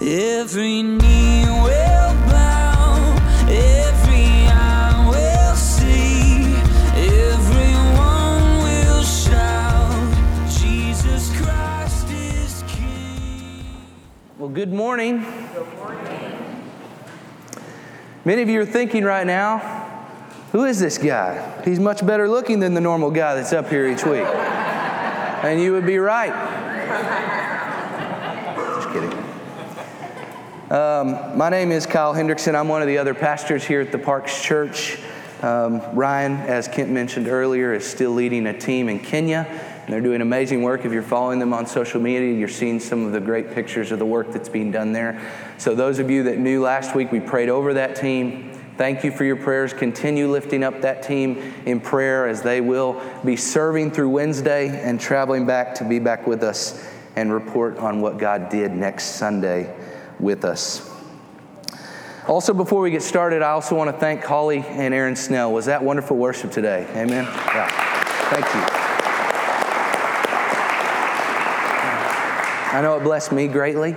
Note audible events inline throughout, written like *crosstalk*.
Every knee will bow, every eye will see, everyone will shout, Jesus Christ is King. Well, good morning. Many of you are thinking right now, who is this guy? He's much better looking than the normal guy that's up here each week. *laughs* and you would be right. Just kidding. Um, my name is Kyle Hendrickson. I'm one of the other pastors here at the Parks Church. Um, Ryan, as Kent mentioned earlier, is still leading a team in Kenya. And they're doing amazing work. If you're following them on social media, you're seeing some of the great pictures of the work that's being done there. So, those of you that knew last week, we prayed over that team. Thank you for your prayers. Continue lifting up that team in prayer as they will be serving through Wednesday and traveling back to be back with us and report on what God did next Sunday with us. Also, before we get started, I also want to thank Holly and Aaron Snell. Was that wonderful worship today? Amen? Yeah. Thank you. I know it blessed me greatly,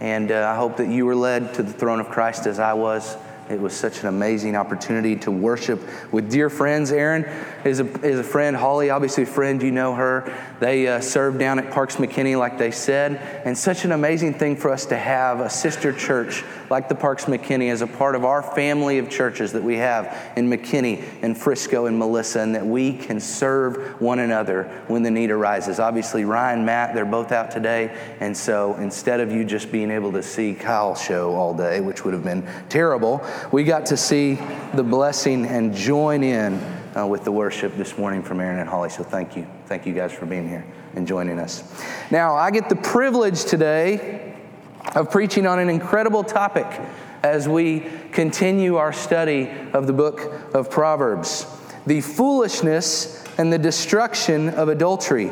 and uh, I hope that you were led to the throne of Christ as I was. It was such an amazing opportunity to worship with dear friends. Aaron is a, is a friend. Holly, obviously a friend. You know her. They uh, served down at Parks McKinney, like they said. And such an amazing thing for us to have a sister church like the Parks McKinney as a part of our family of churches that we have in McKinney and Frisco and Melissa, and that we can serve one another when the need arises. Obviously, Ryan, Matt, they're both out today. And so instead of you just being able to see Kyle's show all day, which would have been terrible, we got to see the blessing and join in uh, with the worship this morning from Aaron and Holly. So thank you. Thank you guys for being here and joining us. Now, I get the privilege today of preaching on an incredible topic as we continue our study of the book of Proverbs the foolishness and the destruction of adultery,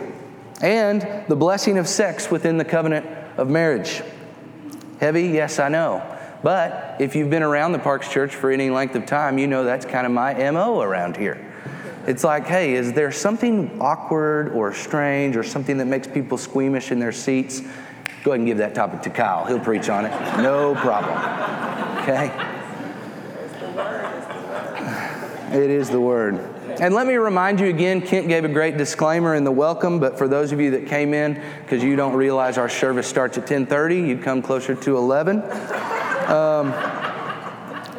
and the blessing of sex within the covenant of marriage. Heavy? Yes, I know. But if you've been around the Parks Church for any length of time, you know that's kind of my MO around here. It's like, hey, is there something awkward or strange or something that makes people squeamish in their seats? Go ahead and give that topic to Kyle. He'll preach on it. No problem. Okay? It is the word. And let me remind you again, Kent gave a great disclaimer in the welcome, but for those of you that came in because you don't realize our service starts at 10:30, you'd come closer to 11. Um,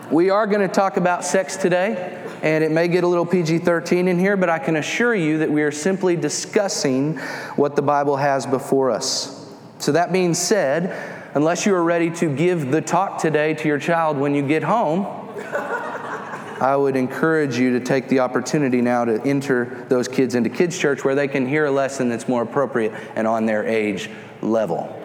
we are going to talk about sex today, and it may get a little PG 13 in here, but I can assure you that we are simply discussing what the Bible has before us. So, that being said, unless you are ready to give the talk today to your child when you get home, I would encourage you to take the opportunity now to enter those kids into kids' church where they can hear a lesson that's more appropriate and on their age level.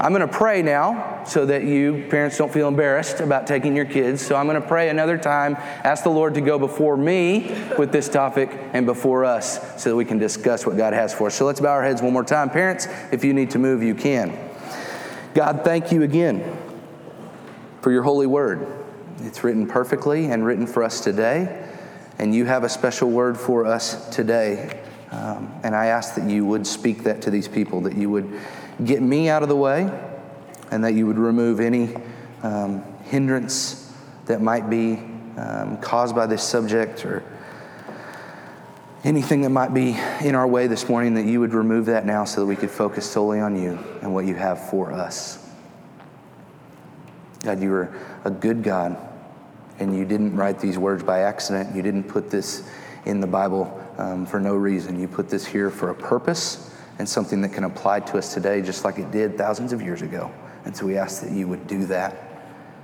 I'm going to pray now so that you, parents, don't feel embarrassed about taking your kids. So I'm going to pray another time, ask the Lord to go before me with this topic and before us so that we can discuss what God has for us. So let's bow our heads one more time. Parents, if you need to move, you can. God, thank you again for your holy word. It's written perfectly and written for us today. And you have a special word for us today. Um, and I ask that you would speak that to these people, that you would get me out of the way, and that you would remove any um, hindrance that might be um, caused by this subject or anything that might be in our way this morning, that you would remove that now so that we could focus solely on you and what you have for us. God, you are a good God, and you didn't write these words by accident. You didn't put this in the Bible um, for no reason. You put this here for a purpose and something that can apply to us today, just like it did thousands of years ago. And so we ask that you would do that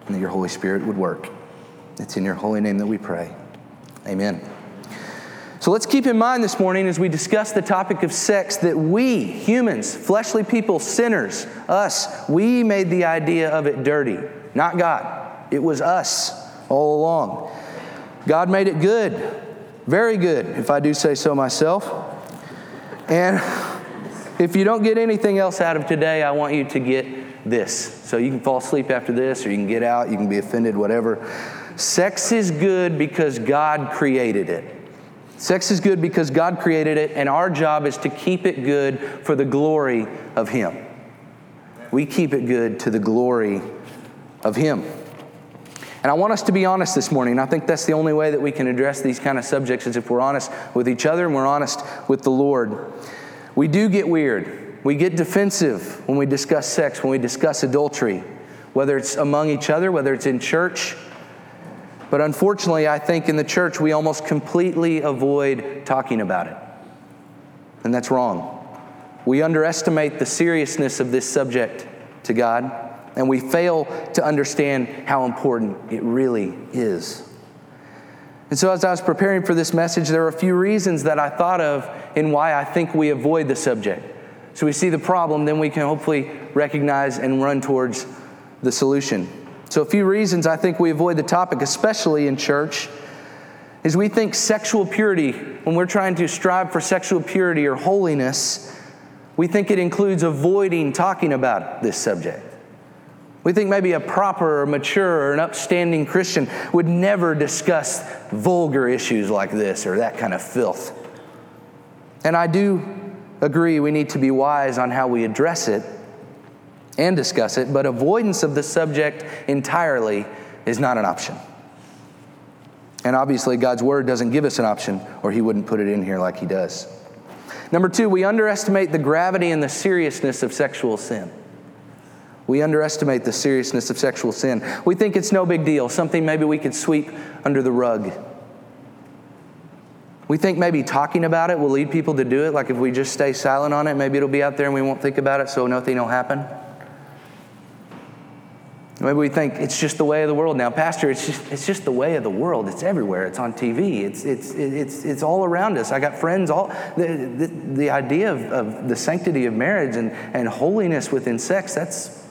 and that your Holy Spirit would work. It's in your holy name that we pray. Amen. So let's keep in mind this morning as we discuss the topic of sex that we, humans, fleshly people, sinners, us, we made the idea of it dirty, not God. It was us all along. God made it good, very good, if I do say so myself. And if you don't get anything else out of today, I want you to get this. So you can fall asleep after this, or you can get out, you can be offended, whatever. Sex is good because God created it. Sex is good because God created it, and our job is to keep it good for the glory of Him. we keep it good to the glory of Him. And I want us to be honest this morning. I think that's the only way that we can address these kind of subjects is if we're honest with each other and we're honest with the Lord. We do get weird. We get defensive when we discuss sex, when we discuss adultery, whether it's among each other, whether it's in church. But unfortunately, I think in the church we almost completely avoid talking about it. And that's wrong. We underestimate the seriousness of this subject to God, and we fail to understand how important it really is. And so, as I was preparing for this message, there are a few reasons that I thought of in why I think we avoid the subject. So, we see the problem, then we can hopefully recognize and run towards the solution. So, a few reasons I think we avoid the topic, especially in church, is we think sexual purity, when we're trying to strive for sexual purity or holiness, we think it includes avoiding talking about this subject. We think maybe a proper or mature or an upstanding Christian would never discuss vulgar issues like this or that kind of filth. And I do agree we need to be wise on how we address it and discuss it, but avoidance of the subject entirely is not an option. And obviously, God's Word doesn't give us an option, or He wouldn't put it in here like He does. Number two, we underestimate the gravity and the seriousness of sexual sin. We underestimate the seriousness of sexual sin. We think it's no big deal, something maybe we could sweep under the rug. We think maybe talking about it will lead people to do it. Like if we just stay silent on it, maybe it'll be out there and we won't think about it, so nothing will happen. Maybe we think it's just the way of the world now. Pastor, it's just, it's just the way of the world. It's everywhere. It's on TV. It's, it's, it's, it's all around us. I got friends, all the, the, the idea of, of the sanctity of marriage and, and holiness within sex, that's,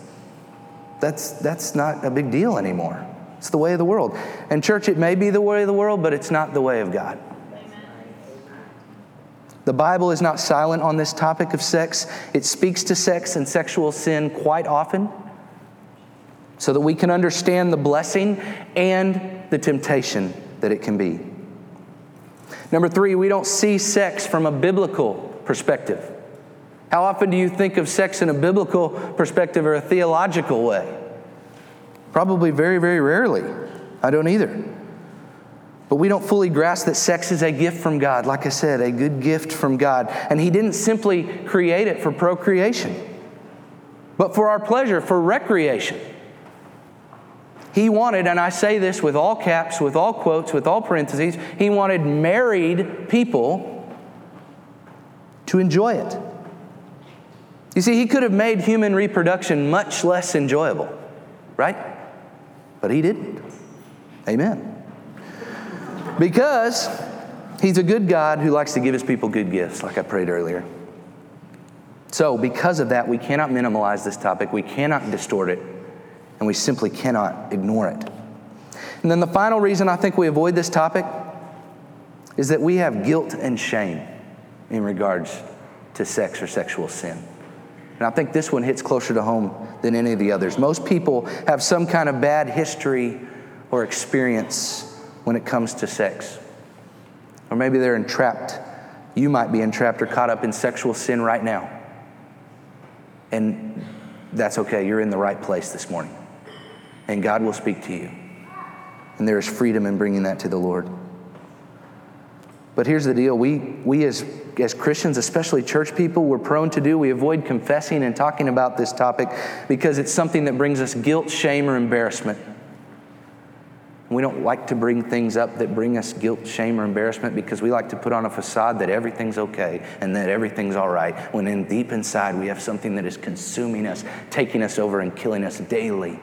that's, that's not a big deal anymore. It's the way of the world. And church, it may be the way of the world, but it's not the way of God. The Bible is not silent on this topic of sex. It speaks to sex and sexual sin quite often so that we can understand the blessing and the temptation that it can be. Number three, we don't see sex from a biblical perspective. How often do you think of sex in a biblical perspective or a theological way? Probably very, very rarely. I don't either. But we don't fully grasp that sex is a gift from God. Like I said, a good gift from God. And He didn't simply create it for procreation, but for our pleasure, for recreation. He wanted, and I say this with all caps, with all quotes, with all parentheses, he wanted married people to enjoy it. You see, he could have made human reproduction much less enjoyable, right? But he didn't. Amen. Because he's a good God who likes to give his people good gifts, like I prayed earlier. So, because of that, we cannot minimize this topic, we cannot distort it and we simply cannot ignore it. And then the final reason I think we avoid this topic is that we have guilt and shame in regards to sex or sexual sin. And I think this one hits closer to home than any of the others. Most people have some kind of bad history or experience when it comes to sex. Or maybe they're entrapped. You might be entrapped or caught up in sexual sin right now. And that's okay. You're in the right place this morning and God will speak to you. And there is freedom in bringing that to the Lord. But here's the deal we, we as, as Christians, especially church people, we're prone to do, we avoid confessing and talking about this topic because it's something that brings us guilt, shame, or embarrassment. We don't like to bring things up that bring us guilt, shame, or embarrassment because we like to put on a facade that everything's okay and that everything's all right, when in deep inside we have something that is consuming us, taking us over, and killing us daily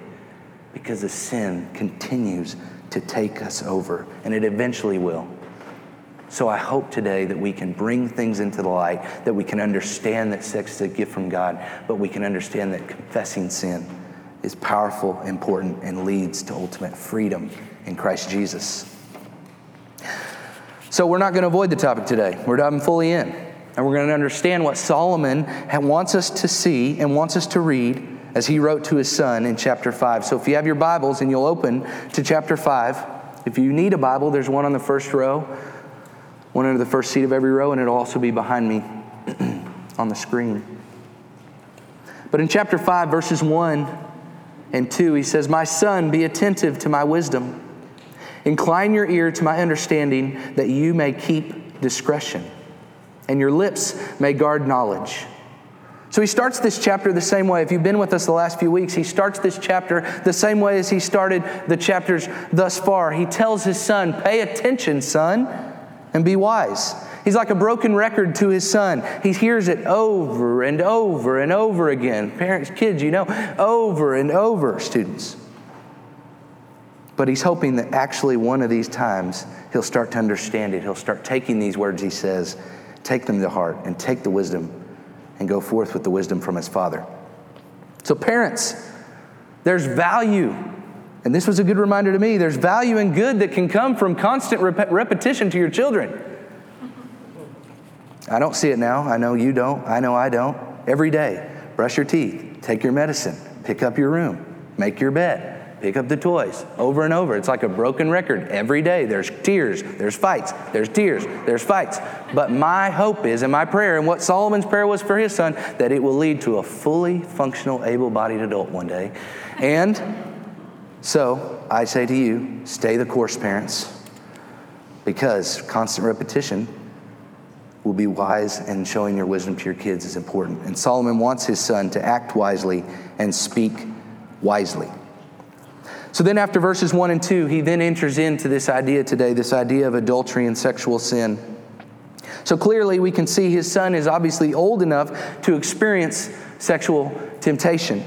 because the sin continues to take us over, and it eventually will. So I hope today that we can bring things into the light, that we can understand that sex is a gift from God, but we can understand that confessing sin is powerful, important, and leads to ultimate freedom in Christ Jesus. So we're not going to avoid the topic today. We're diving fully in. And we're going to understand what Solomon wants us to see and wants us to read as he wrote to his son in chapter 5. So if you have your Bibles and you'll open to chapter 5, if you need a Bible, there's one on the first row, one under the first seat of every row, and it'll also be behind me *clears throat* on the screen. But in chapter 5, verses 1 and 2, he says, My son, be attentive to my wisdom. Incline your ear to my understanding, that you may keep discretion, and your lips may guard knowledge. So he starts this chapter the same way. If you've been with us the last few weeks, he starts this chapter the same way as he started the chapters thus far. He tells his son, Pay attention, son, and be wise. He's like a broken record to his son. He hears it over and over and over again. Parents, kids, you know, over and over, students. But he's hoping that actually one of these times he'll start to understand it. He'll start taking these words he says, take them to heart, and take the wisdom and go forth with the wisdom from his father. So, parents, there's value. And this was a good reminder to me. There's value and good that can come from constant rep- repetition to your children. I don't see it now. I know you don't. I know I don't. Every day, brush your teeth, take your medicine, pick up your room, make your bed, pick up the toys over and over. It's like a broken record. Every day, there's tears, there's fights, there's tears, there's fights. But my hope is, and my prayer, and what Solomon's prayer was for his son, that it will lead to a fully functional, able bodied adult one day. And so I say to you, stay the course, parents, because constant repetition will be wise and showing your wisdom to your kids is important. And Solomon wants his son to act wisely and speak wisely. So then, after verses 1 and 2, he then enters into this idea today, this idea of adultery and sexual sin. So clearly, we can see his son is obviously old enough to experience sexual temptation.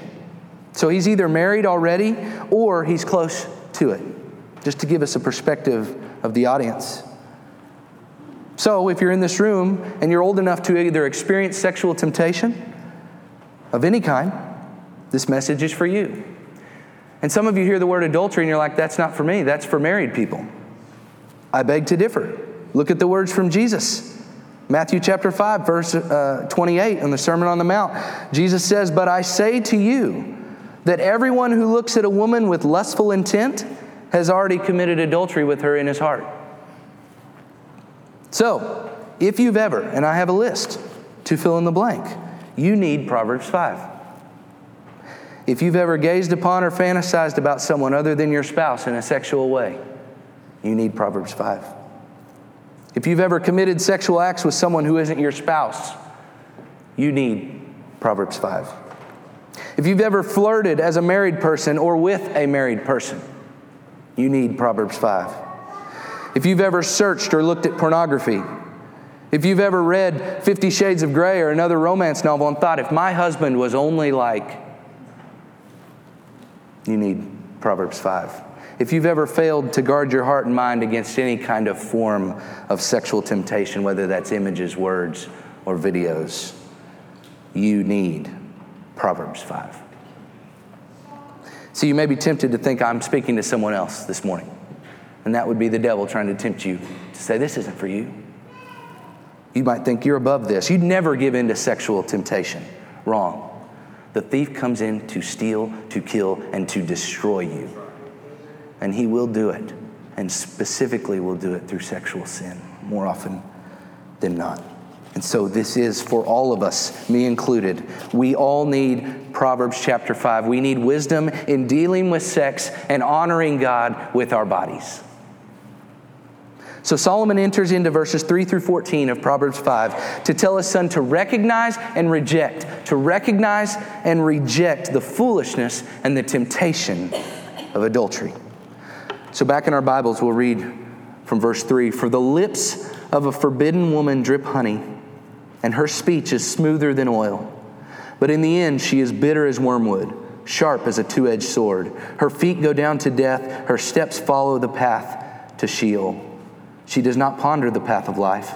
So he's either married already or he's close to it, just to give us a perspective of the audience. So, if you're in this room and you're old enough to either experience sexual temptation of any kind, this message is for you. And some of you hear the word adultery and you're like, that's not for me, that's for married people. I beg to differ. Look at the words from Jesus. Matthew chapter 5, verse uh, 28 on the Sermon on the Mount. Jesus says, But I say to you that everyone who looks at a woman with lustful intent has already committed adultery with her in his heart. So, if you've ever, and I have a list to fill in the blank, you need Proverbs 5. If you've ever gazed upon or fantasized about someone other than your spouse in a sexual way, you need Proverbs 5. If you've ever committed sexual acts with someone who isn't your spouse, you need Proverbs 5. If you've ever flirted as a married person or with a married person, you need Proverbs 5. If you've ever searched or looked at pornography, if you've ever read Fifty Shades of Grey or another romance novel and thought, if my husband was only like, you need Proverbs 5. If you've ever failed to guard your heart and mind against any kind of form of sexual temptation, whether that's images, words, or videos, you need Proverbs 5. So you may be tempted to think I'm speaking to someone else this morning. And that would be the devil trying to tempt you to say, This isn't for you. You might think you're above this. You'd never give in to sexual temptation. Wrong. The thief comes in to steal, to kill, and to destroy you. And he will do it, and specifically will do it through sexual sin more often than not. And so this is for all of us, me included. We all need Proverbs chapter 5. We need wisdom in dealing with sex and honoring God with our bodies. So Solomon enters into verses 3 through 14 of Proverbs 5 to tell his son to recognize and reject, to recognize and reject the foolishness and the temptation of adultery. So back in our Bibles, we'll read from verse 3 For the lips of a forbidden woman drip honey, and her speech is smoother than oil. But in the end, she is bitter as wormwood, sharp as a two edged sword. Her feet go down to death, her steps follow the path to Sheol. She does not ponder the path of life.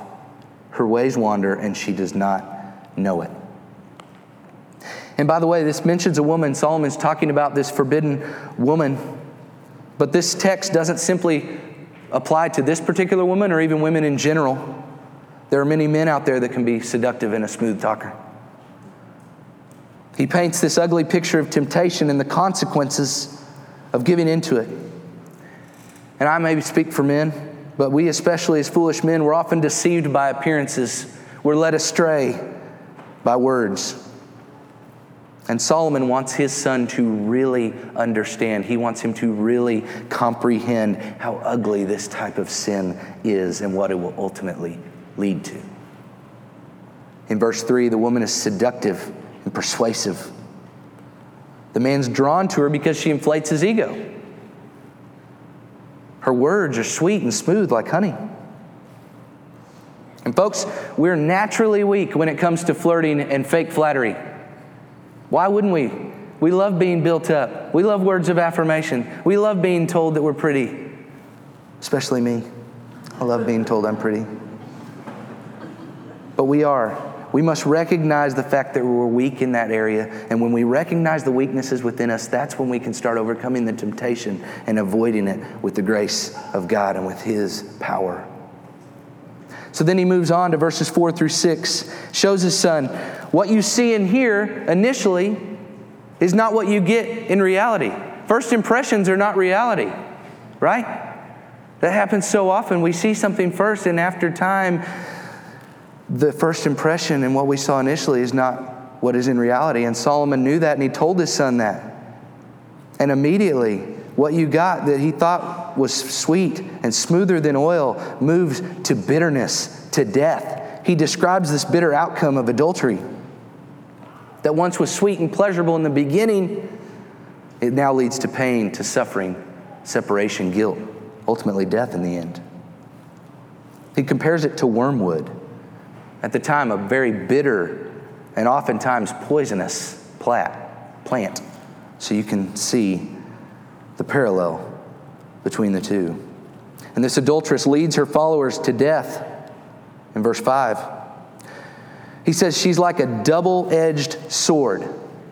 Her ways wander, and she does not know it. And by the way, this mentions a woman. Solomon's talking about this forbidden woman. But this text doesn't simply apply to this particular woman or even women in general. There are many men out there that can be seductive and a smooth talker. He paints this ugly picture of temptation and the consequences of giving into it. And I maybe speak for men, but we, especially as foolish men, we're often deceived by appearances. We're led astray by words. And Solomon wants his son to really understand. He wants him to really comprehend how ugly this type of sin is and what it will ultimately lead to. In verse 3, the woman is seductive and persuasive. The man's drawn to her because she inflates his ego. Her words are sweet and smooth like honey. And folks, we're naturally weak when it comes to flirting and fake flattery. Why wouldn't we? We love being built up. We love words of affirmation. We love being told that we're pretty, especially me. I love being told I'm pretty. But we are. We must recognize the fact that we're weak in that area. And when we recognize the weaknesses within us, that's when we can start overcoming the temptation and avoiding it with the grace of God and with His power. So then he moves on to verses four through six, shows his son, what you see and hear initially is not what you get in reality. First impressions are not reality, right? That happens so often. We see something first, and after time, the first impression and what we saw initially is not what is in reality. And Solomon knew that, and he told his son that. And immediately, what you got that he thought was sweet and smoother than oil moves to bitterness, to death. He describes this bitter outcome of adultery that once was sweet and pleasurable in the beginning, it now leads to pain, to suffering, separation, guilt, ultimately death in the end. He compares it to wormwood, at the time, a very bitter and oftentimes poisonous plat, plant. So you can see the parallel between the two. And this adulteress leads her followers to death in verse 5. He says she's like a double edged sword.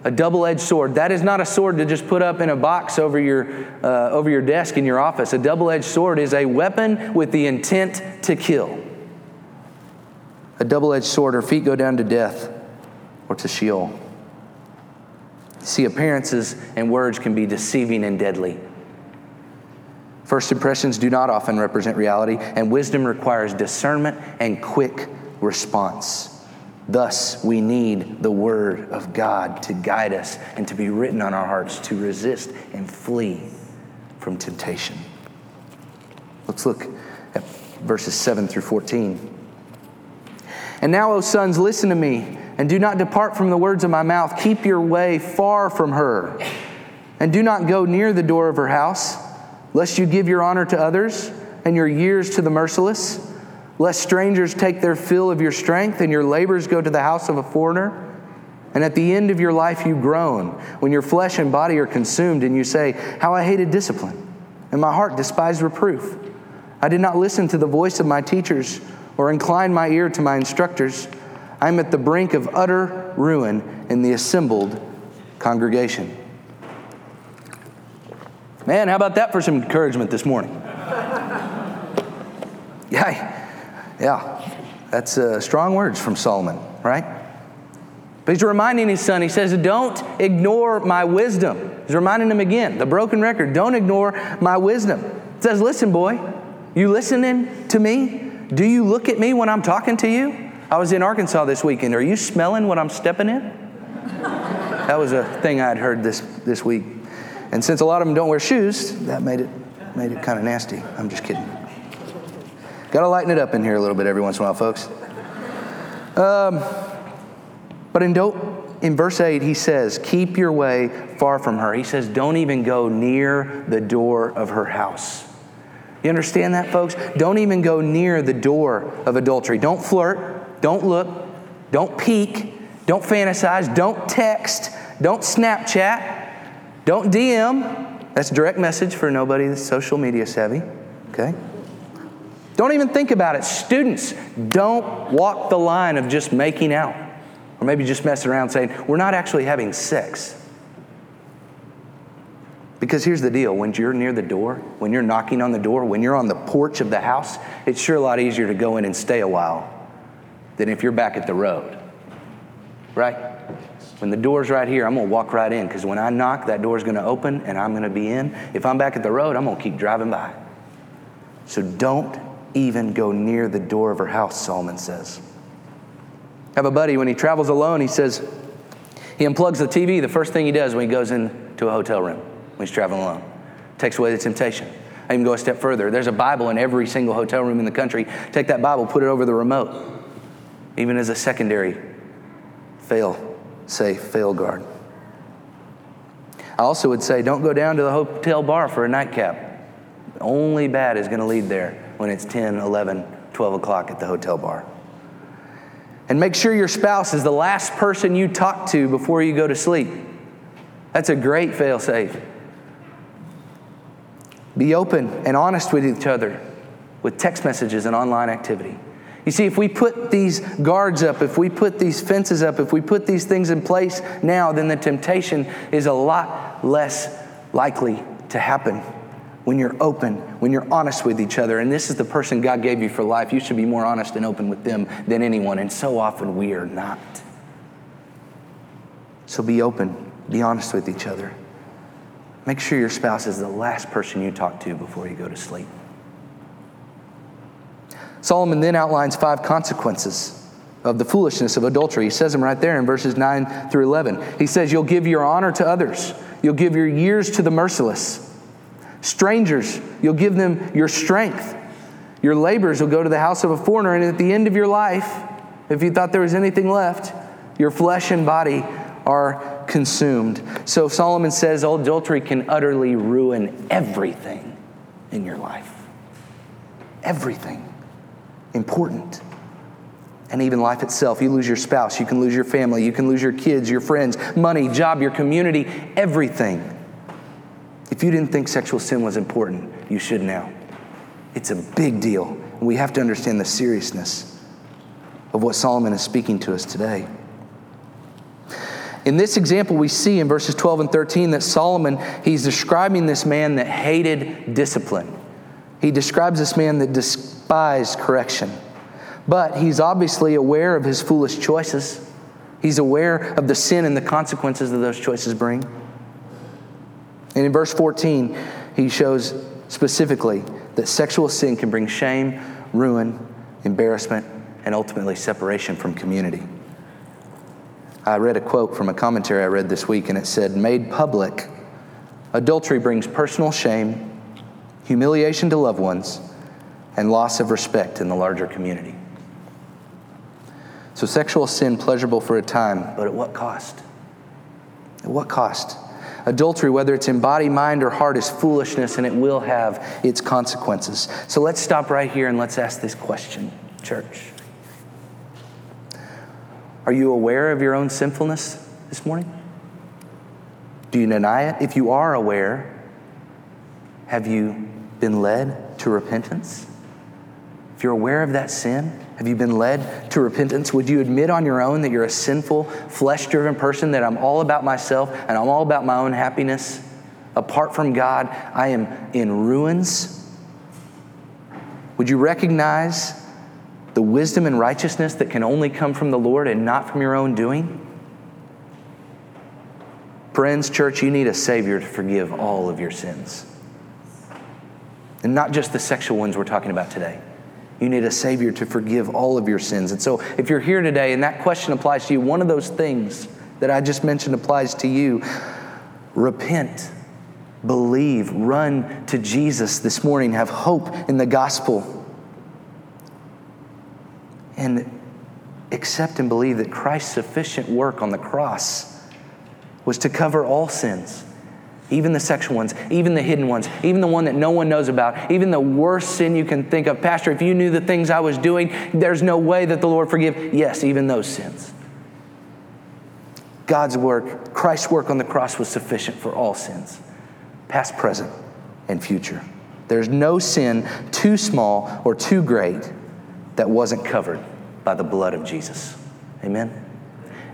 A double edged sword. That is not a sword to just put up in a box over your, uh, over your desk in your office. A double edged sword is a weapon with the intent to kill. A double edged sword, her feet go down to death or to Sheol. See, appearances and words can be deceiving and deadly. First impressions do not often represent reality, and wisdom requires discernment and quick response. Thus, we need the Word of God to guide us and to be written on our hearts to resist and flee from temptation. Let's look at verses 7 through 14. And now, O sons, listen to me and do not depart from the words of my mouth. Keep your way far from her, and do not go near the door of her house, lest you give your honor to others and your years to the merciless, lest strangers take their fill of your strength and your labors go to the house of a foreigner. And at the end of your life, you groan when your flesh and body are consumed, and you say, How I hated discipline, and my heart despised reproof. I did not listen to the voice of my teachers or incline my ear to my instructors. I'm at the brink of utter ruin in the assembled congregation. Man, how about that for some encouragement this morning? *laughs* Yeah, yeah, that's uh, strong words from Solomon, right? But he's reminding his son, he says, Don't ignore my wisdom. He's reminding him again, the broken record, don't ignore my wisdom. He says, Listen, boy, you listening to me? Do you look at me when I'm talking to you? I was in Arkansas this weekend. Are you smelling what I'm stepping in? that was a thing I'd heard this, this week. And since a lot of them don't wear shoes, that made it, made it kind of nasty. I'm just kidding. Got to lighten it up in here a little bit every once in a while, folks. Um, but in, don't, in verse 8, he says, Keep your way far from her. He says, Don't even go near the door of her house. You understand that, folks? Don't even go near the door of adultery. Don't flirt. Don't look. Don't peek. Don't fantasize. Don't text. Don't Snapchat. Don't DM. That's direct message for nobody that's social media savvy. Okay? Don't even think about it. Students, don't walk the line of just making out. Or maybe just messing around saying, we're not actually having sex. Because here's the deal when you're near the door, when you're knocking on the door, when you're on the porch of the house, it's sure a lot easier to go in and stay a while than if you're back at the road. Right? When the door's right here, I'm to walk right in because when I knock, that door's to open and I'm to be in. If I'm back at the road, I'm to keep driving by. So don't even go near the door of her house, Solomon says. I have a buddy, when he travels alone, he says, He unplugs the TV. The first thing he does when he goes into a hotel room, when he's traveling alone, takes away the temptation. I even go a step further. There's a Bible in every single hotel room in the country. Take that Bible, put it over the remote, even as a secondary fail safe, fail guard. I also would say don't go down to the hotel bar for a nightcap. Only bad is going to lead there when it's 10, 11, 12 o'clock at the hotel bar. And make sure your spouse is the last person you talk to before you go to sleep. That's a great fail safe. Be open and honest with each other with text messages and online activity. You see, if we put these guards up, if we put these fences up, if we put these things in place now, then the temptation is a lot less likely to happen when you're open, when you're honest with each other. And this is the person God gave you for life. You should be more honest and open with them than anyone. And so often we are not. So be open, be honest with each other. Make sure your spouse is the last person you talk to before you go to sleep. Solomon then outlines five consequences of the foolishness of adultery. He says them right there in verses 9 through 11. He says, You'll give your honor to others, you'll give your years to the merciless. Strangers, you'll give them your strength. Your labors will go to the house of a foreigner, and at the end of your life, if you thought there was anything left, your flesh and body are consumed. So Solomon says adultery can utterly ruin everything in your life. Everything important. And even life itself. You lose your spouse, you can lose your family, you can lose your kids, your friends, money, job, your community, everything. If you didn't think sexual sin was important, you should now. It's a big deal. We have to understand the seriousness of what Solomon is speaking to us today. In this example, we see in verses 12 and 13 that Solomon, he's describing this man that hated discipline. He describes this man that despised correction. But he's obviously aware of his foolish choices. He's aware of the sin and the consequences that those choices bring. And in verse 14, he shows specifically that sexual sin can bring shame, ruin, embarrassment, and ultimately separation from community. I read a quote from a commentary I read this week, and it said, Made public, adultery brings personal shame, humiliation to loved ones, and loss of respect in the larger community. So, sexual sin pleasurable for a time, but at what cost? At what cost? Adultery, whether it's in body, mind, or heart, is foolishness and it will have its consequences. So let's stop right here and let's ask this question, church. Are you aware of your own sinfulness this morning? Do you deny it? If you are aware, have you been led to repentance? If you're aware of that sin, have you been led to repentance? Would you admit on your own that you're a sinful, flesh driven person, that I'm all about myself and I'm all about my own happiness? Apart from God, I am in ruins. Would you recognize the wisdom and righteousness that can only come from the Lord and not from your own doing? Friends, church, you need a Savior to forgive all of your sins. And not just the sexual ones we're talking about today. You need a Savior to forgive all of your sins. And so, if you're here today and that question applies to you, one of those things that I just mentioned applies to you, repent, believe, run to Jesus this morning, have hope in the gospel, and accept and believe that Christ's sufficient work on the cross was to cover all sins even the sexual ones, even the hidden ones, even the one that no one knows about, even the worst sin you can think of. Pastor, if you knew the things I was doing, there's no way that the Lord forgive. Yes, even those sins. God's work, Christ's work on the cross was sufficient for all sins, past, present, and future. There's no sin too small or too great that wasn't covered by the blood of Jesus. Amen.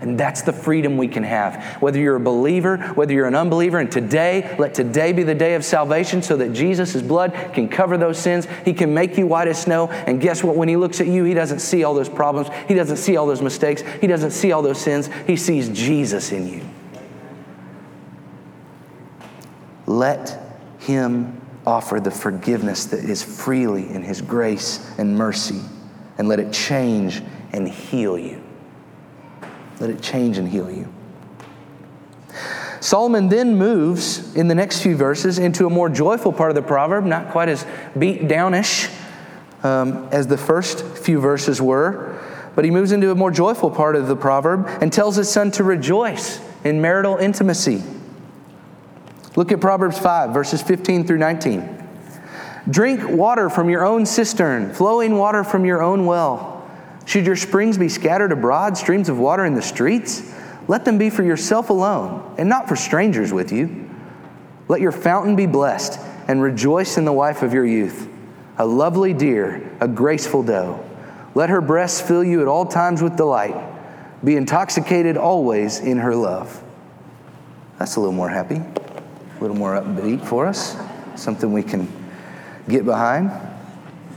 And that's the freedom we can have. Whether you're a believer, whether you're an unbeliever, and today, let today be the day of salvation so that Jesus' blood can cover those sins. He can make you white as snow. And guess what? When He looks at you, He doesn't see all those problems, He doesn't see all those mistakes, He doesn't see all those sins. He sees Jesus in you. Let Him offer the forgiveness that is freely in His grace and mercy, and let it change and heal you. Let it change and heal you. Solomon then moves in the next few verses into a more joyful part of the proverb, not quite as beat downish um, as the first few verses were, but he moves into a more joyful part of the proverb and tells his son to rejoice in marital intimacy. Look at Proverbs 5, verses 15 through 19. Drink water from your own cistern, flowing water from your own well. Should your springs be scattered abroad, streams of water in the streets? Let them be for yourself alone, and not for strangers with you. Let your fountain be blessed, and rejoice in the wife of your youth, a lovely deer, a graceful doe. Let her breasts fill you at all times with delight. Be intoxicated always in her love. That's a little more happy, a little more upbeat for us, something we can get behind.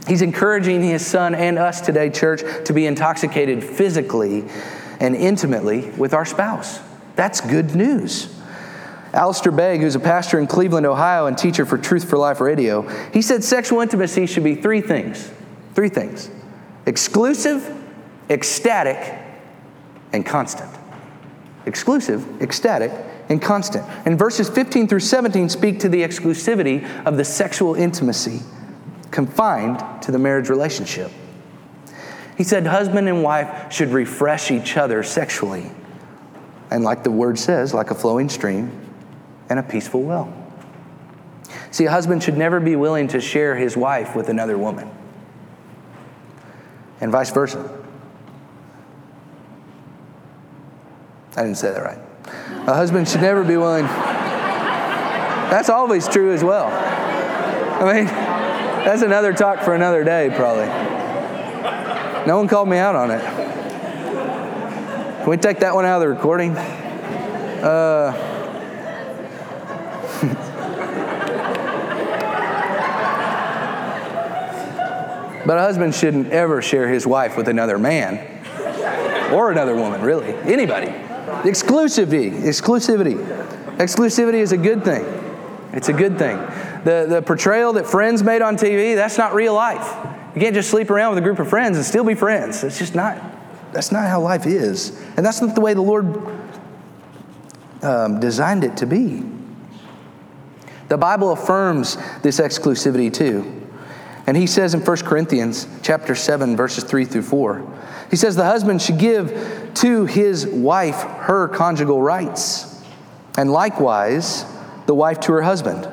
He's encouraging his son and us today, church, to be intoxicated physically and intimately with our spouse. That's good news. Alistair Begg, who's a pastor in Cleveland, Ohio, and teacher for Truth for Life Radio, he said sexual intimacy should be three things. Three things exclusive, ecstatic, and constant. Exclusive, ecstatic, and constant. And verses 15 through 17 speak to the exclusivity of the sexual intimacy confined to the marriage relationship. He said husband and wife should refresh each other sexually. And like the word says, like a flowing stream and a peaceful well. See, a husband should never be willing to share his wife with another woman, and vice versa. I didn't say that right. A husband should never be willing. That's always true as well. I mean, that's another talk for another day, probably. No one called me out on it. Can we take that one out of the recording? Uh, *laughs* but a husband shouldn't ever share his wife with another man or another woman, really. Anybody. Exclusivity. Exclusivity. Exclusivity is a good thing. It's a good thing. The, the portrayal that friends made on TV, that's not real life. You can't just sleep around with a group of friends and still be friends. It's just not, that's not how life is. And that's not the way the Lord um, designed it to be. The Bible affirms this exclusivity too. And he says in 1 Corinthians chapter 7 verses 3 through 4. He says the husband should give to his wife her conjugal rights, and likewise the wife to her husband.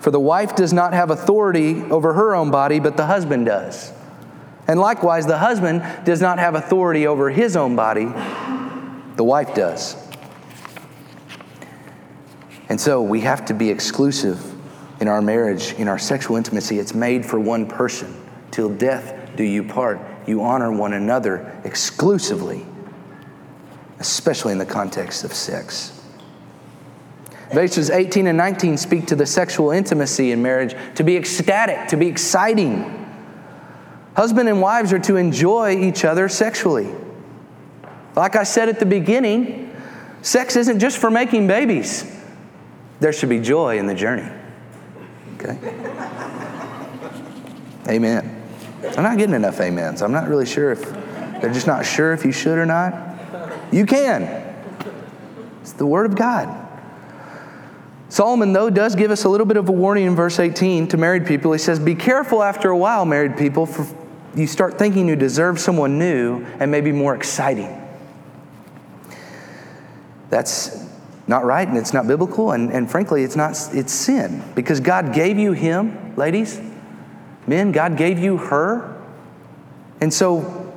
For the wife does not have authority over her own body, but the husband does. And likewise, the husband does not have authority over his own body, the wife does. And so we have to be exclusive in our marriage, in our sexual intimacy. It's made for one person. Till death do you part. You honor one another exclusively, especially in the context of sex. Verses 18 and 19 speak to the sexual intimacy in marriage to be ecstatic, to be exciting. Husband and wives are to enjoy each other sexually. Like I said at the beginning, sex isn't just for making babies, there should be joy in the journey. Okay? Amen. I'm not getting enough amens. I'm not really sure if they're just not sure if you should or not. You can. It's the Word of God. Solomon, though, does give us a little bit of a warning in verse 18 to married people. He says, Be careful after a while, married people, for you start thinking you deserve someone new and maybe more exciting. That's not right and it's not biblical, and, and frankly, it's not it's sin. Because God gave you him, ladies, men, God gave you her. And so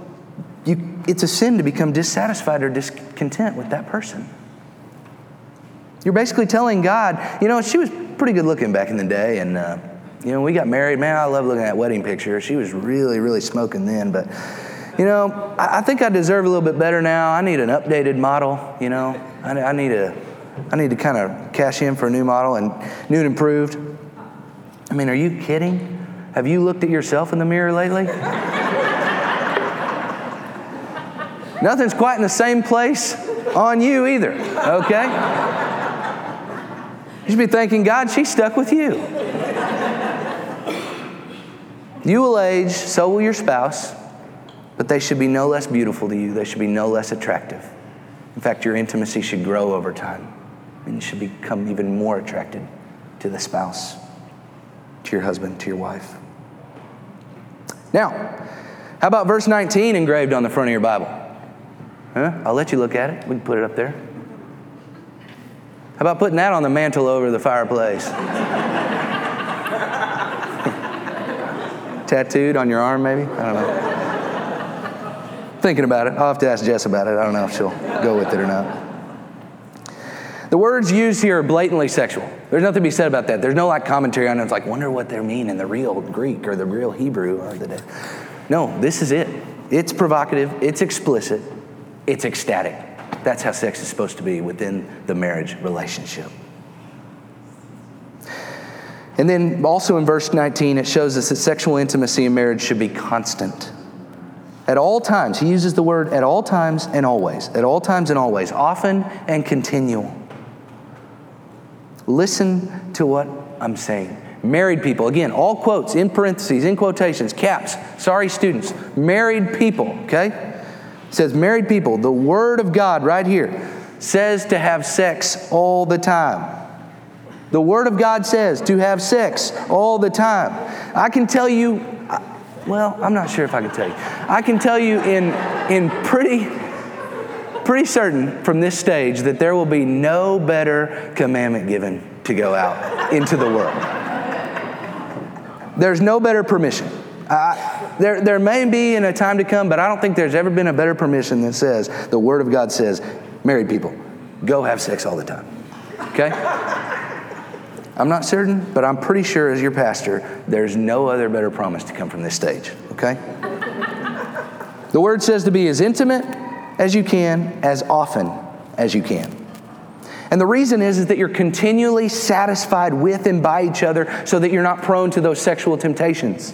you, it's a sin to become dissatisfied or discontent with that person. You're basically telling God, you know, she was pretty good looking back in the day, and uh, you know, we got married. Man, I love looking at wedding picture. She was really, really smoking then, but you know, I, think I deserve a little bit better now. I need an updated model. You know, I need a, I need to kind of cash in for a new model and new and improved. I mean, are you kidding? Have you looked at yourself in the mirror lately? *laughs* Nothing's quite in the same place on you either, okay? You should be thanking God she stuck with you. You will age, so will your spouse, but they should be no less beautiful to you. They should be no less attractive. In fact, your intimacy should grow over time. And you should become even more attracted to the spouse, to your husband, to your wife. Now, how about verse 19 engraved on the front of your Bible? Huh? I'll let you look at it. We can put it up there. How about putting that on the mantle over the fireplace? *laughs* Tattooed on your arm, maybe? I don't know. Thinking about it. I'll have to ask Jess about it. I don't know if she'll go with it or not. The words used here are blatantly sexual. There's nothing to be said about that. There's no like commentary on it. It's like, wonder what they mean in the real Greek or the real Hebrew of the. No, this is it. It's provocative, it's explicit, it's ecstatic. That's how sex is supposed to be within the marriage relationship. And then also in verse 19, it shows us that sexual intimacy in marriage should be constant. At all times, he uses the word at all times and always. At all times and always, often and continual. Listen to what I'm saying. Married people, again, all quotes in parentheses, in quotations, caps. Sorry, students. Married people, okay? It says married people. The Word of God right here says to have sex all the time. The Word of God says to have sex all the time. I can tell you, well, I'm not sure if I can tell you. I can tell you in, in pretty, pretty certain from this stage that there will be no better commandment given to go out into the world. There's no better permission. There, there may be in a time to come, but I don't think there's ever been a better permission that says, the Word of God says, married people, go have sex all the time. Okay? I'm not certain, but I'm pretty sure as your pastor, there's no other better promise to come from this stage. Okay? the Word says to be as intimate as you can, as often as you can. And the reason is, is that you're continually satisfied with and by each other so that you're not prone to those sexual temptations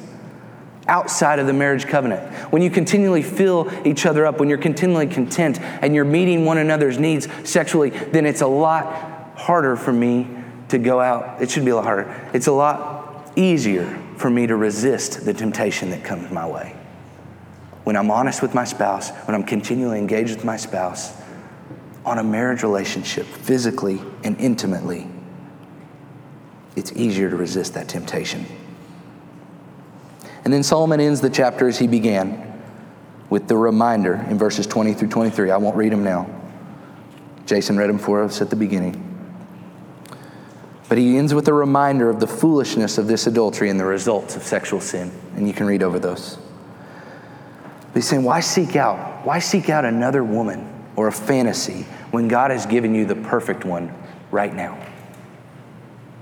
outside of the marriage covenant. When you continually fill each other up, when you're continually content and you're meeting one another's needs sexually, then it's a lot harder for me to go out. It should be a lot harder. It's a lot easier for me to resist the temptation that comes my way. When I'm honest with my spouse, when I'm continually engaged with my spouse, on a marriage relationship, physically and intimately, it's easier to resist that temptation. And then Solomon ends the chapter as he began with the reminder in verses 20 through 23. I won't read them now. Jason read them for us at the beginning. But he ends with a reminder of the foolishness of this adultery and the results of sexual sin. And you can read over those. But he's saying, why seek out? Why seek out another woman or a fantasy when God has given you the perfect one right now?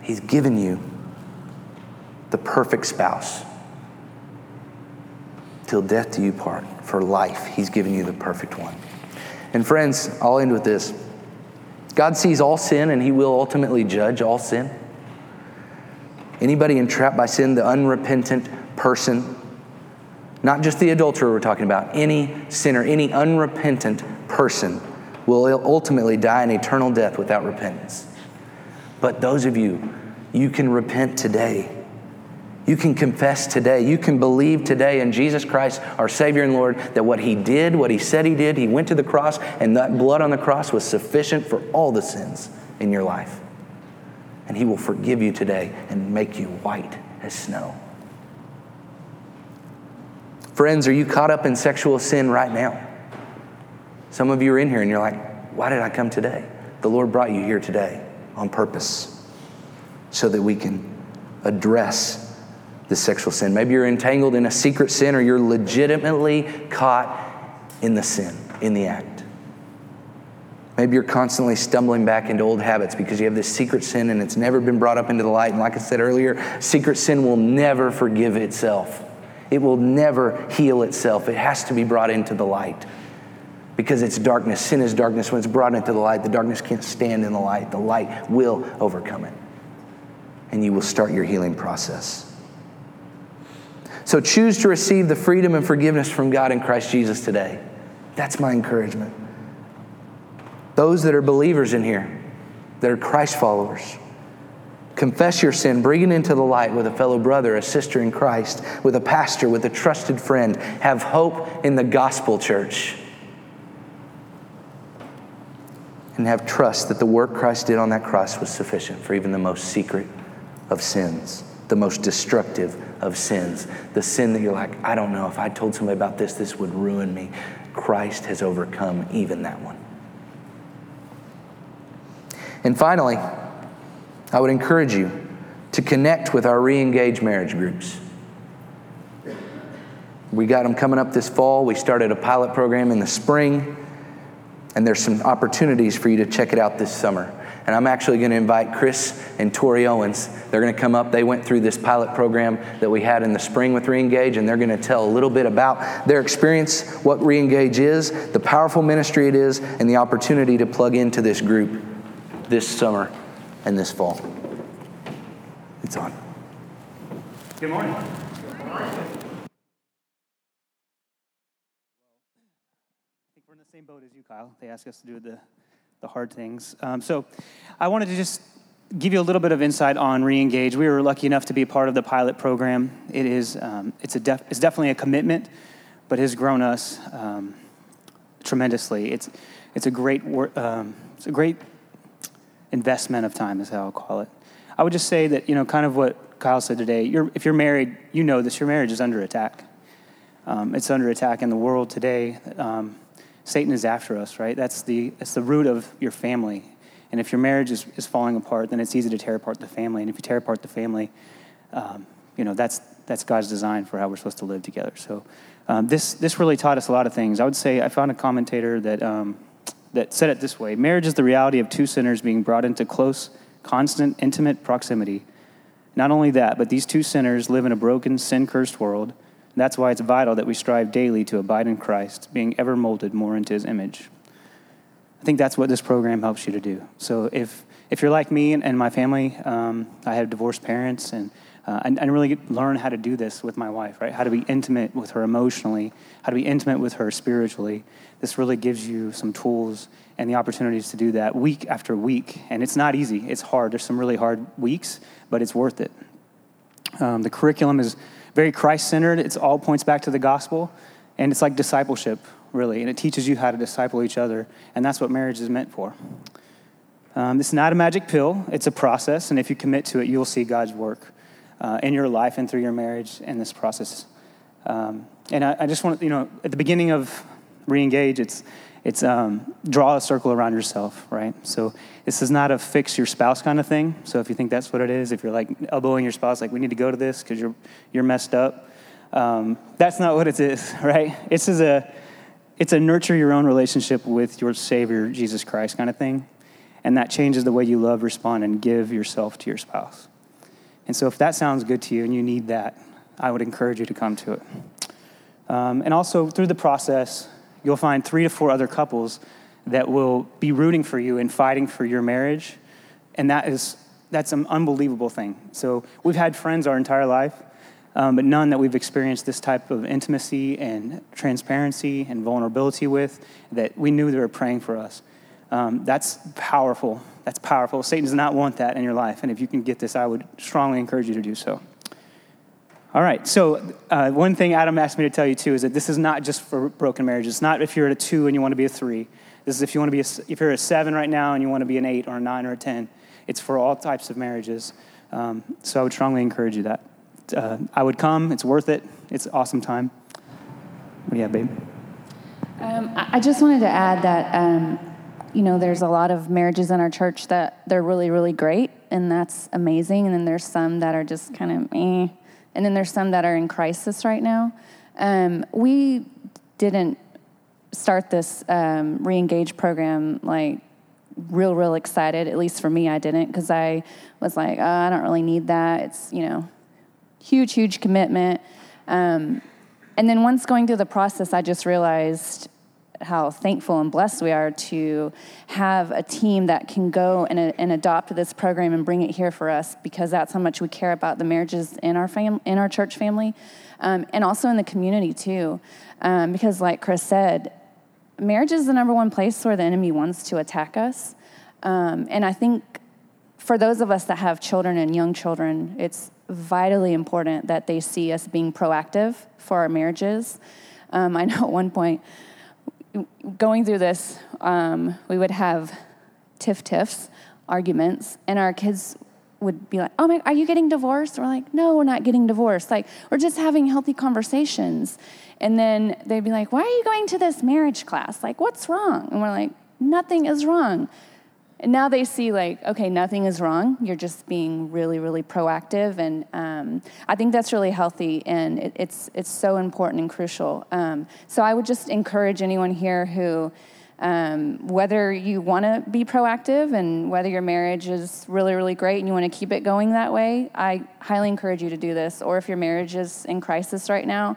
He's given you the perfect spouse. Till death do you part. For life, He's given you the perfect one. And friends, I'll end with this God sees all sin and He will ultimately judge all sin. Anybody entrapped by sin, the unrepentant person, not just the adulterer we're talking about, any sinner, any unrepentant person will ultimately die an eternal death without repentance. But those of you, you can repent today. You can confess today. You can believe today in Jesus Christ, our Savior and Lord, that what He did, what He said He did, He went to the cross, and that blood on the cross was sufficient for all the sins in your life. And He will forgive you today and make you white as snow. Friends, are you caught up in sexual sin right now? Some of you are in here and you're like, why did I come today? The Lord brought you here today on purpose so that we can address the sexual sin. Maybe you're entangled in a secret sin or you're legitimately caught in the sin, in the act. Maybe you're constantly stumbling back into old habits because you have this secret sin and it's never been brought up into the light. And like I said earlier, secret sin will never forgive itself. It will never heal itself. It has to be brought into the light because it's darkness. Sin is darkness. When it's brought into the light, the darkness can't stand in the light. The light will overcome it. And you will start your healing process. So choose to receive the freedom and forgiveness from God in Christ Jesus today. That's my encouragement. Those that are believers in here, that are Christ followers, Confess your sin, bring it into the light with a fellow brother, a sister in Christ, with a pastor, with a trusted friend. Have hope in the gospel, church. and have trust that the work Christ did on that cross was sufficient for even the most secret of sins, the most destructive of sins, the sin that you're like, I don't know, if I told somebody about this, this would ruin me. Christ has overcome even that one. And finally, I would encourage you to connect with our re engaged marriage groups. We got them coming up this fall. We started a pilot program in the spring, and there's some opportunities for you to check it out this summer. And I'm actually going to invite Chris and Tori Owens. They're going to come up. They went through this pilot program that we had in the spring with Reengage, and they're going to tell a little bit about their experience, what Reengage is, the powerful ministry it is, and the opportunity to plug into this group this summer and this fall. It's on. Good morning. I think we're in the same boat as you, Kyle. They ask us to do the, the hard things. Um, so I wanted to just give you a little bit of insight on Reengage. We were lucky enough to be part of the pilot program. It is, um, it's, a def- it's definitely a commitment, but has grown us um, tremendously. It's, it's, a great wor- um, it's a great investment of time, is how I'll call it. I would just say that, you know, kind of what Kyle said today, you're, if you're married, you know this, your marriage is under attack. Um, it's under attack in the world today. Um, Satan is after us, right? That's the, that's the root of your family. And if your marriage is, is falling apart, then it's easy to tear apart the family. And if you tear apart the family, um, you know, that's, that's God's design for how we're supposed to live together. So um, this, this really taught us a lot of things. I would say I found a commentator that, um, that said it this way Marriage is the reality of two sinners being brought into close, constant, intimate proximity. Not only that, but these two sinners live in a broken, sin cursed world. That's why it's vital that we strive daily to abide in Christ, being ever molded more into his image. I think that's what this program helps you to do. So if, if you're like me and, and my family, um, I have divorced parents, and uh, I, I really learn how to do this with my wife, right? How to be intimate with her emotionally, how to be intimate with her spiritually. This really gives you some tools and the opportunities to do that week after week. And it's not easy, it's hard. There's some really hard weeks, but it's worth it. Um, the curriculum is very Christ centered, it all points back to the gospel, and it's like discipleship, really. And it teaches you how to disciple each other, and that's what marriage is meant for. Um, it's not a magic pill, it's a process, and if you commit to it, you'll see God's work uh, in your life and through your marriage in this process. Um, and I, I, just want you know, at the beginning of Reengage, it's, it's um, draw a circle around yourself, right? So this is not a fix your spouse kind of thing. So if you think that's what it is, if you're like elbowing your spouse, like we need to go to this because you're, you're messed up, um, that's not what it is, *laughs* right? It's a, it's a nurture your own relationship with your Savior, Jesus Christ kind of thing. And that changes the way you love, respond, and give yourself to your spouse. And so if that sounds good to you and you need that, I would encourage you to come to it. Um, and also through the process, you'll find three to four other couples that will be rooting for you and fighting for your marriage. And that is, that's an unbelievable thing. So we've had friends our entire life, um, but none that we've experienced this type of intimacy and transparency and vulnerability with that we knew they were praying for us. Um, that's powerful. That's powerful. Satan does not want that in your life. And if you can get this, I would strongly encourage you to do so. All right, so uh, one thing Adam asked me to tell you too is that this is not just for broken marriages. It's not if you're at a two and you want to be a three. This is if you want to be a, if you're a seven right now and you want to be an eight or a nine or a ten. It's for all types of marriages. Um, so I would strongly encourage you that. Uh, I would come. It's worth it. It's awesome time. What do you have, babe? Um, I just wanted to add that, um, you know, there's a lot of marriages in our church that they're really, really great, and that's amazing. And then there's some that are just kind of eh. And then there's some that are in crisis right now. Um, we didn't start this um, re-engage program like real, real excited. At least for me, I didn't because I was like, oh, I don't really need that. It's you know, huge, huge commitment. Um, and then once going through the process, I just realized how thankful and blessed we are to have a team that can go and, and adopt this program and bring it here for us because that's how much we care about the marriages in our fam- in our church family um, and also in the community too. Um, because like chris said marriage is the number one place where the enemy wants to attack us. Um, and i think for those of us that have children and young children it's vitally important that they see us being proactive for our marriages. Um, i know at one point going through this, um, we would have tiff tiffs, arguments, and our kids would be like, "Oh my, are you getting divorced?" we're like, "No, we're not getting divorced. Like, we're just having healthy conversations." And then they'd be like, "Why are you going to this marriage class? Like, what's wrong?" And we're like, "Nothing is wrong." And now they see like, okay, nothing is wrong. You're just being really, really proactive, and um, I think that's really healthy, and it, it's it's so important and crucial. Um, so I would just encourage anyone here who, um, whether you want to be proactive and whether your marriage is really, really great and you want to keep it going that way, I highly encourage you to do this. Or if your marriage is in crisis right now,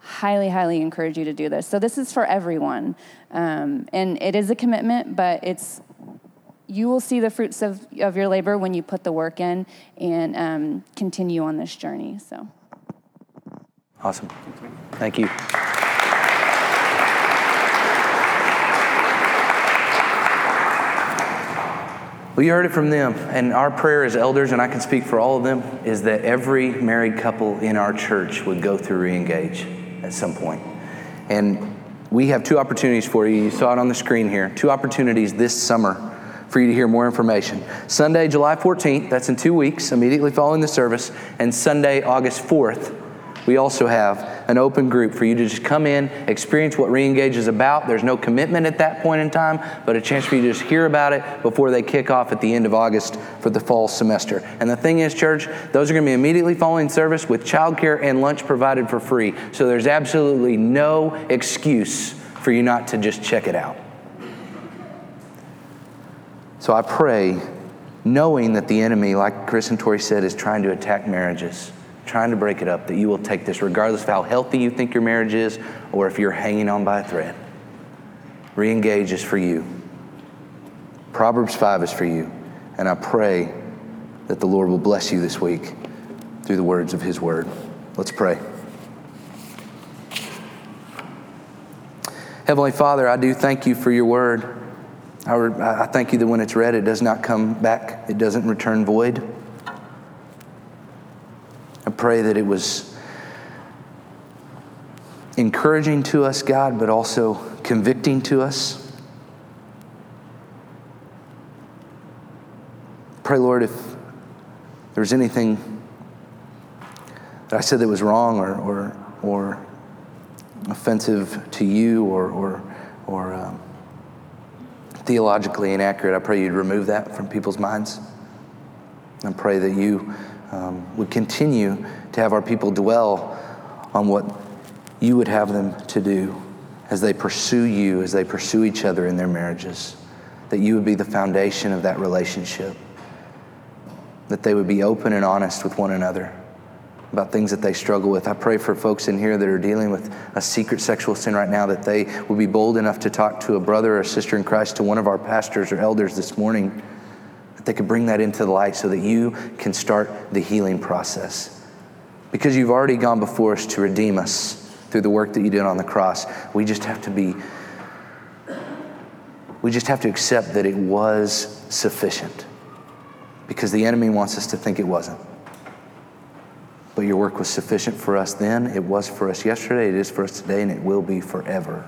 highly, highly encourage you to do this. So this is for everyone, um, and it is a commitment, but it's you will see the fruits of, of your labor when you put the work in and um, continue on this journey. So, Awesome. Thank you. Well, you heard it from them. And our prayer as elders, and I can speak for all of them, is that every married couple in our church would go through Reengage at some point. And we have two opportunities for you. You saw it on the screen here. Two opportunities this summer for you to hear more information. Sunday, July 14th, that's in two weeks, immediately following the service, and Sunday, August 4th, we also have an open group for you to just come in, experience what Reengage is about. There's no commitment at that point in time, but a chance for you to just hear about it before they kick off at the end of August for the fall semester. And the thing is, church, those are going to be immediately following service with childcare and lunch provided for free. So there's absolutely no excuse for you not to just check it out. So I pray, knowing that the enemy, like Chris and Tori said, is trying to attack marriages, trying to break it up, that you will take this, regardless of how healthy you think your marriage is or if you're hanging on by a thread. Reengage is for you. Proverbs 5 is for you. And I pray that the Lord will bless you this week through the words of His Word. Let's pray. Heavenly Father, I do thank you for your word. I, I thank you that when it's read, it does not come back, it doesn't return void. I pray that it was encouraging to us, God, but also convicting to us. Pray, Lord, if there's anything that I said that was wrong or, or, or offensive to you or, or, or um, theologically inaccurate, I pray you'd remove that from people's minds. I pray that you um, would continue to have our people dwell on what you would have them to do as they pursue you, as they pursue each other in their marriages. That you would be the foundation of that relationship. That they would be open and honest with one another about things that they struggle with. I pray for folks in here that are dealing with a secret sexual sin right now that they will be bold enough to talk to a brother or a sister in Christ, to one of our pastors or elders this morning, that they could bring that into the light so that you can start the healing process. Because you've already gone before us to redeem us through the work that you did on the cross, we just have to be, we just have to accept that it was sufficient. Because the enemy wants us to think it wasn't. But your work was sufficient for us then, it was for us yesterday, it is for us today, and it will be forever.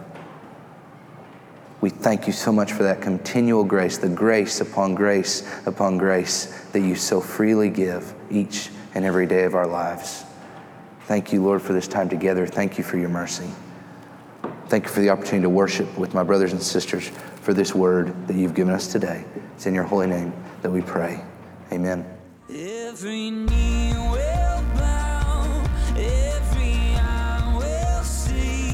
We thank you so much for that continual grace, the grace upon grace upon grace that you so freely give each and every day of our lives. Thank you, Lord, for this time together. Thank you for your mercy. Thank you for the opportunity to worship with my brothers and sisters for this word that you've given us today. It's in your holy name that we pray. Amen.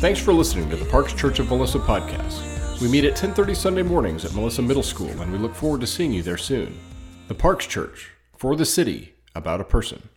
Thanks for listening to the Parks Church of Melissa podcast. We meet at 10:30 Sunday mornings at Melissa Middle School and we look forward to seeing you there soon. The Parks Church, for the city, about a person.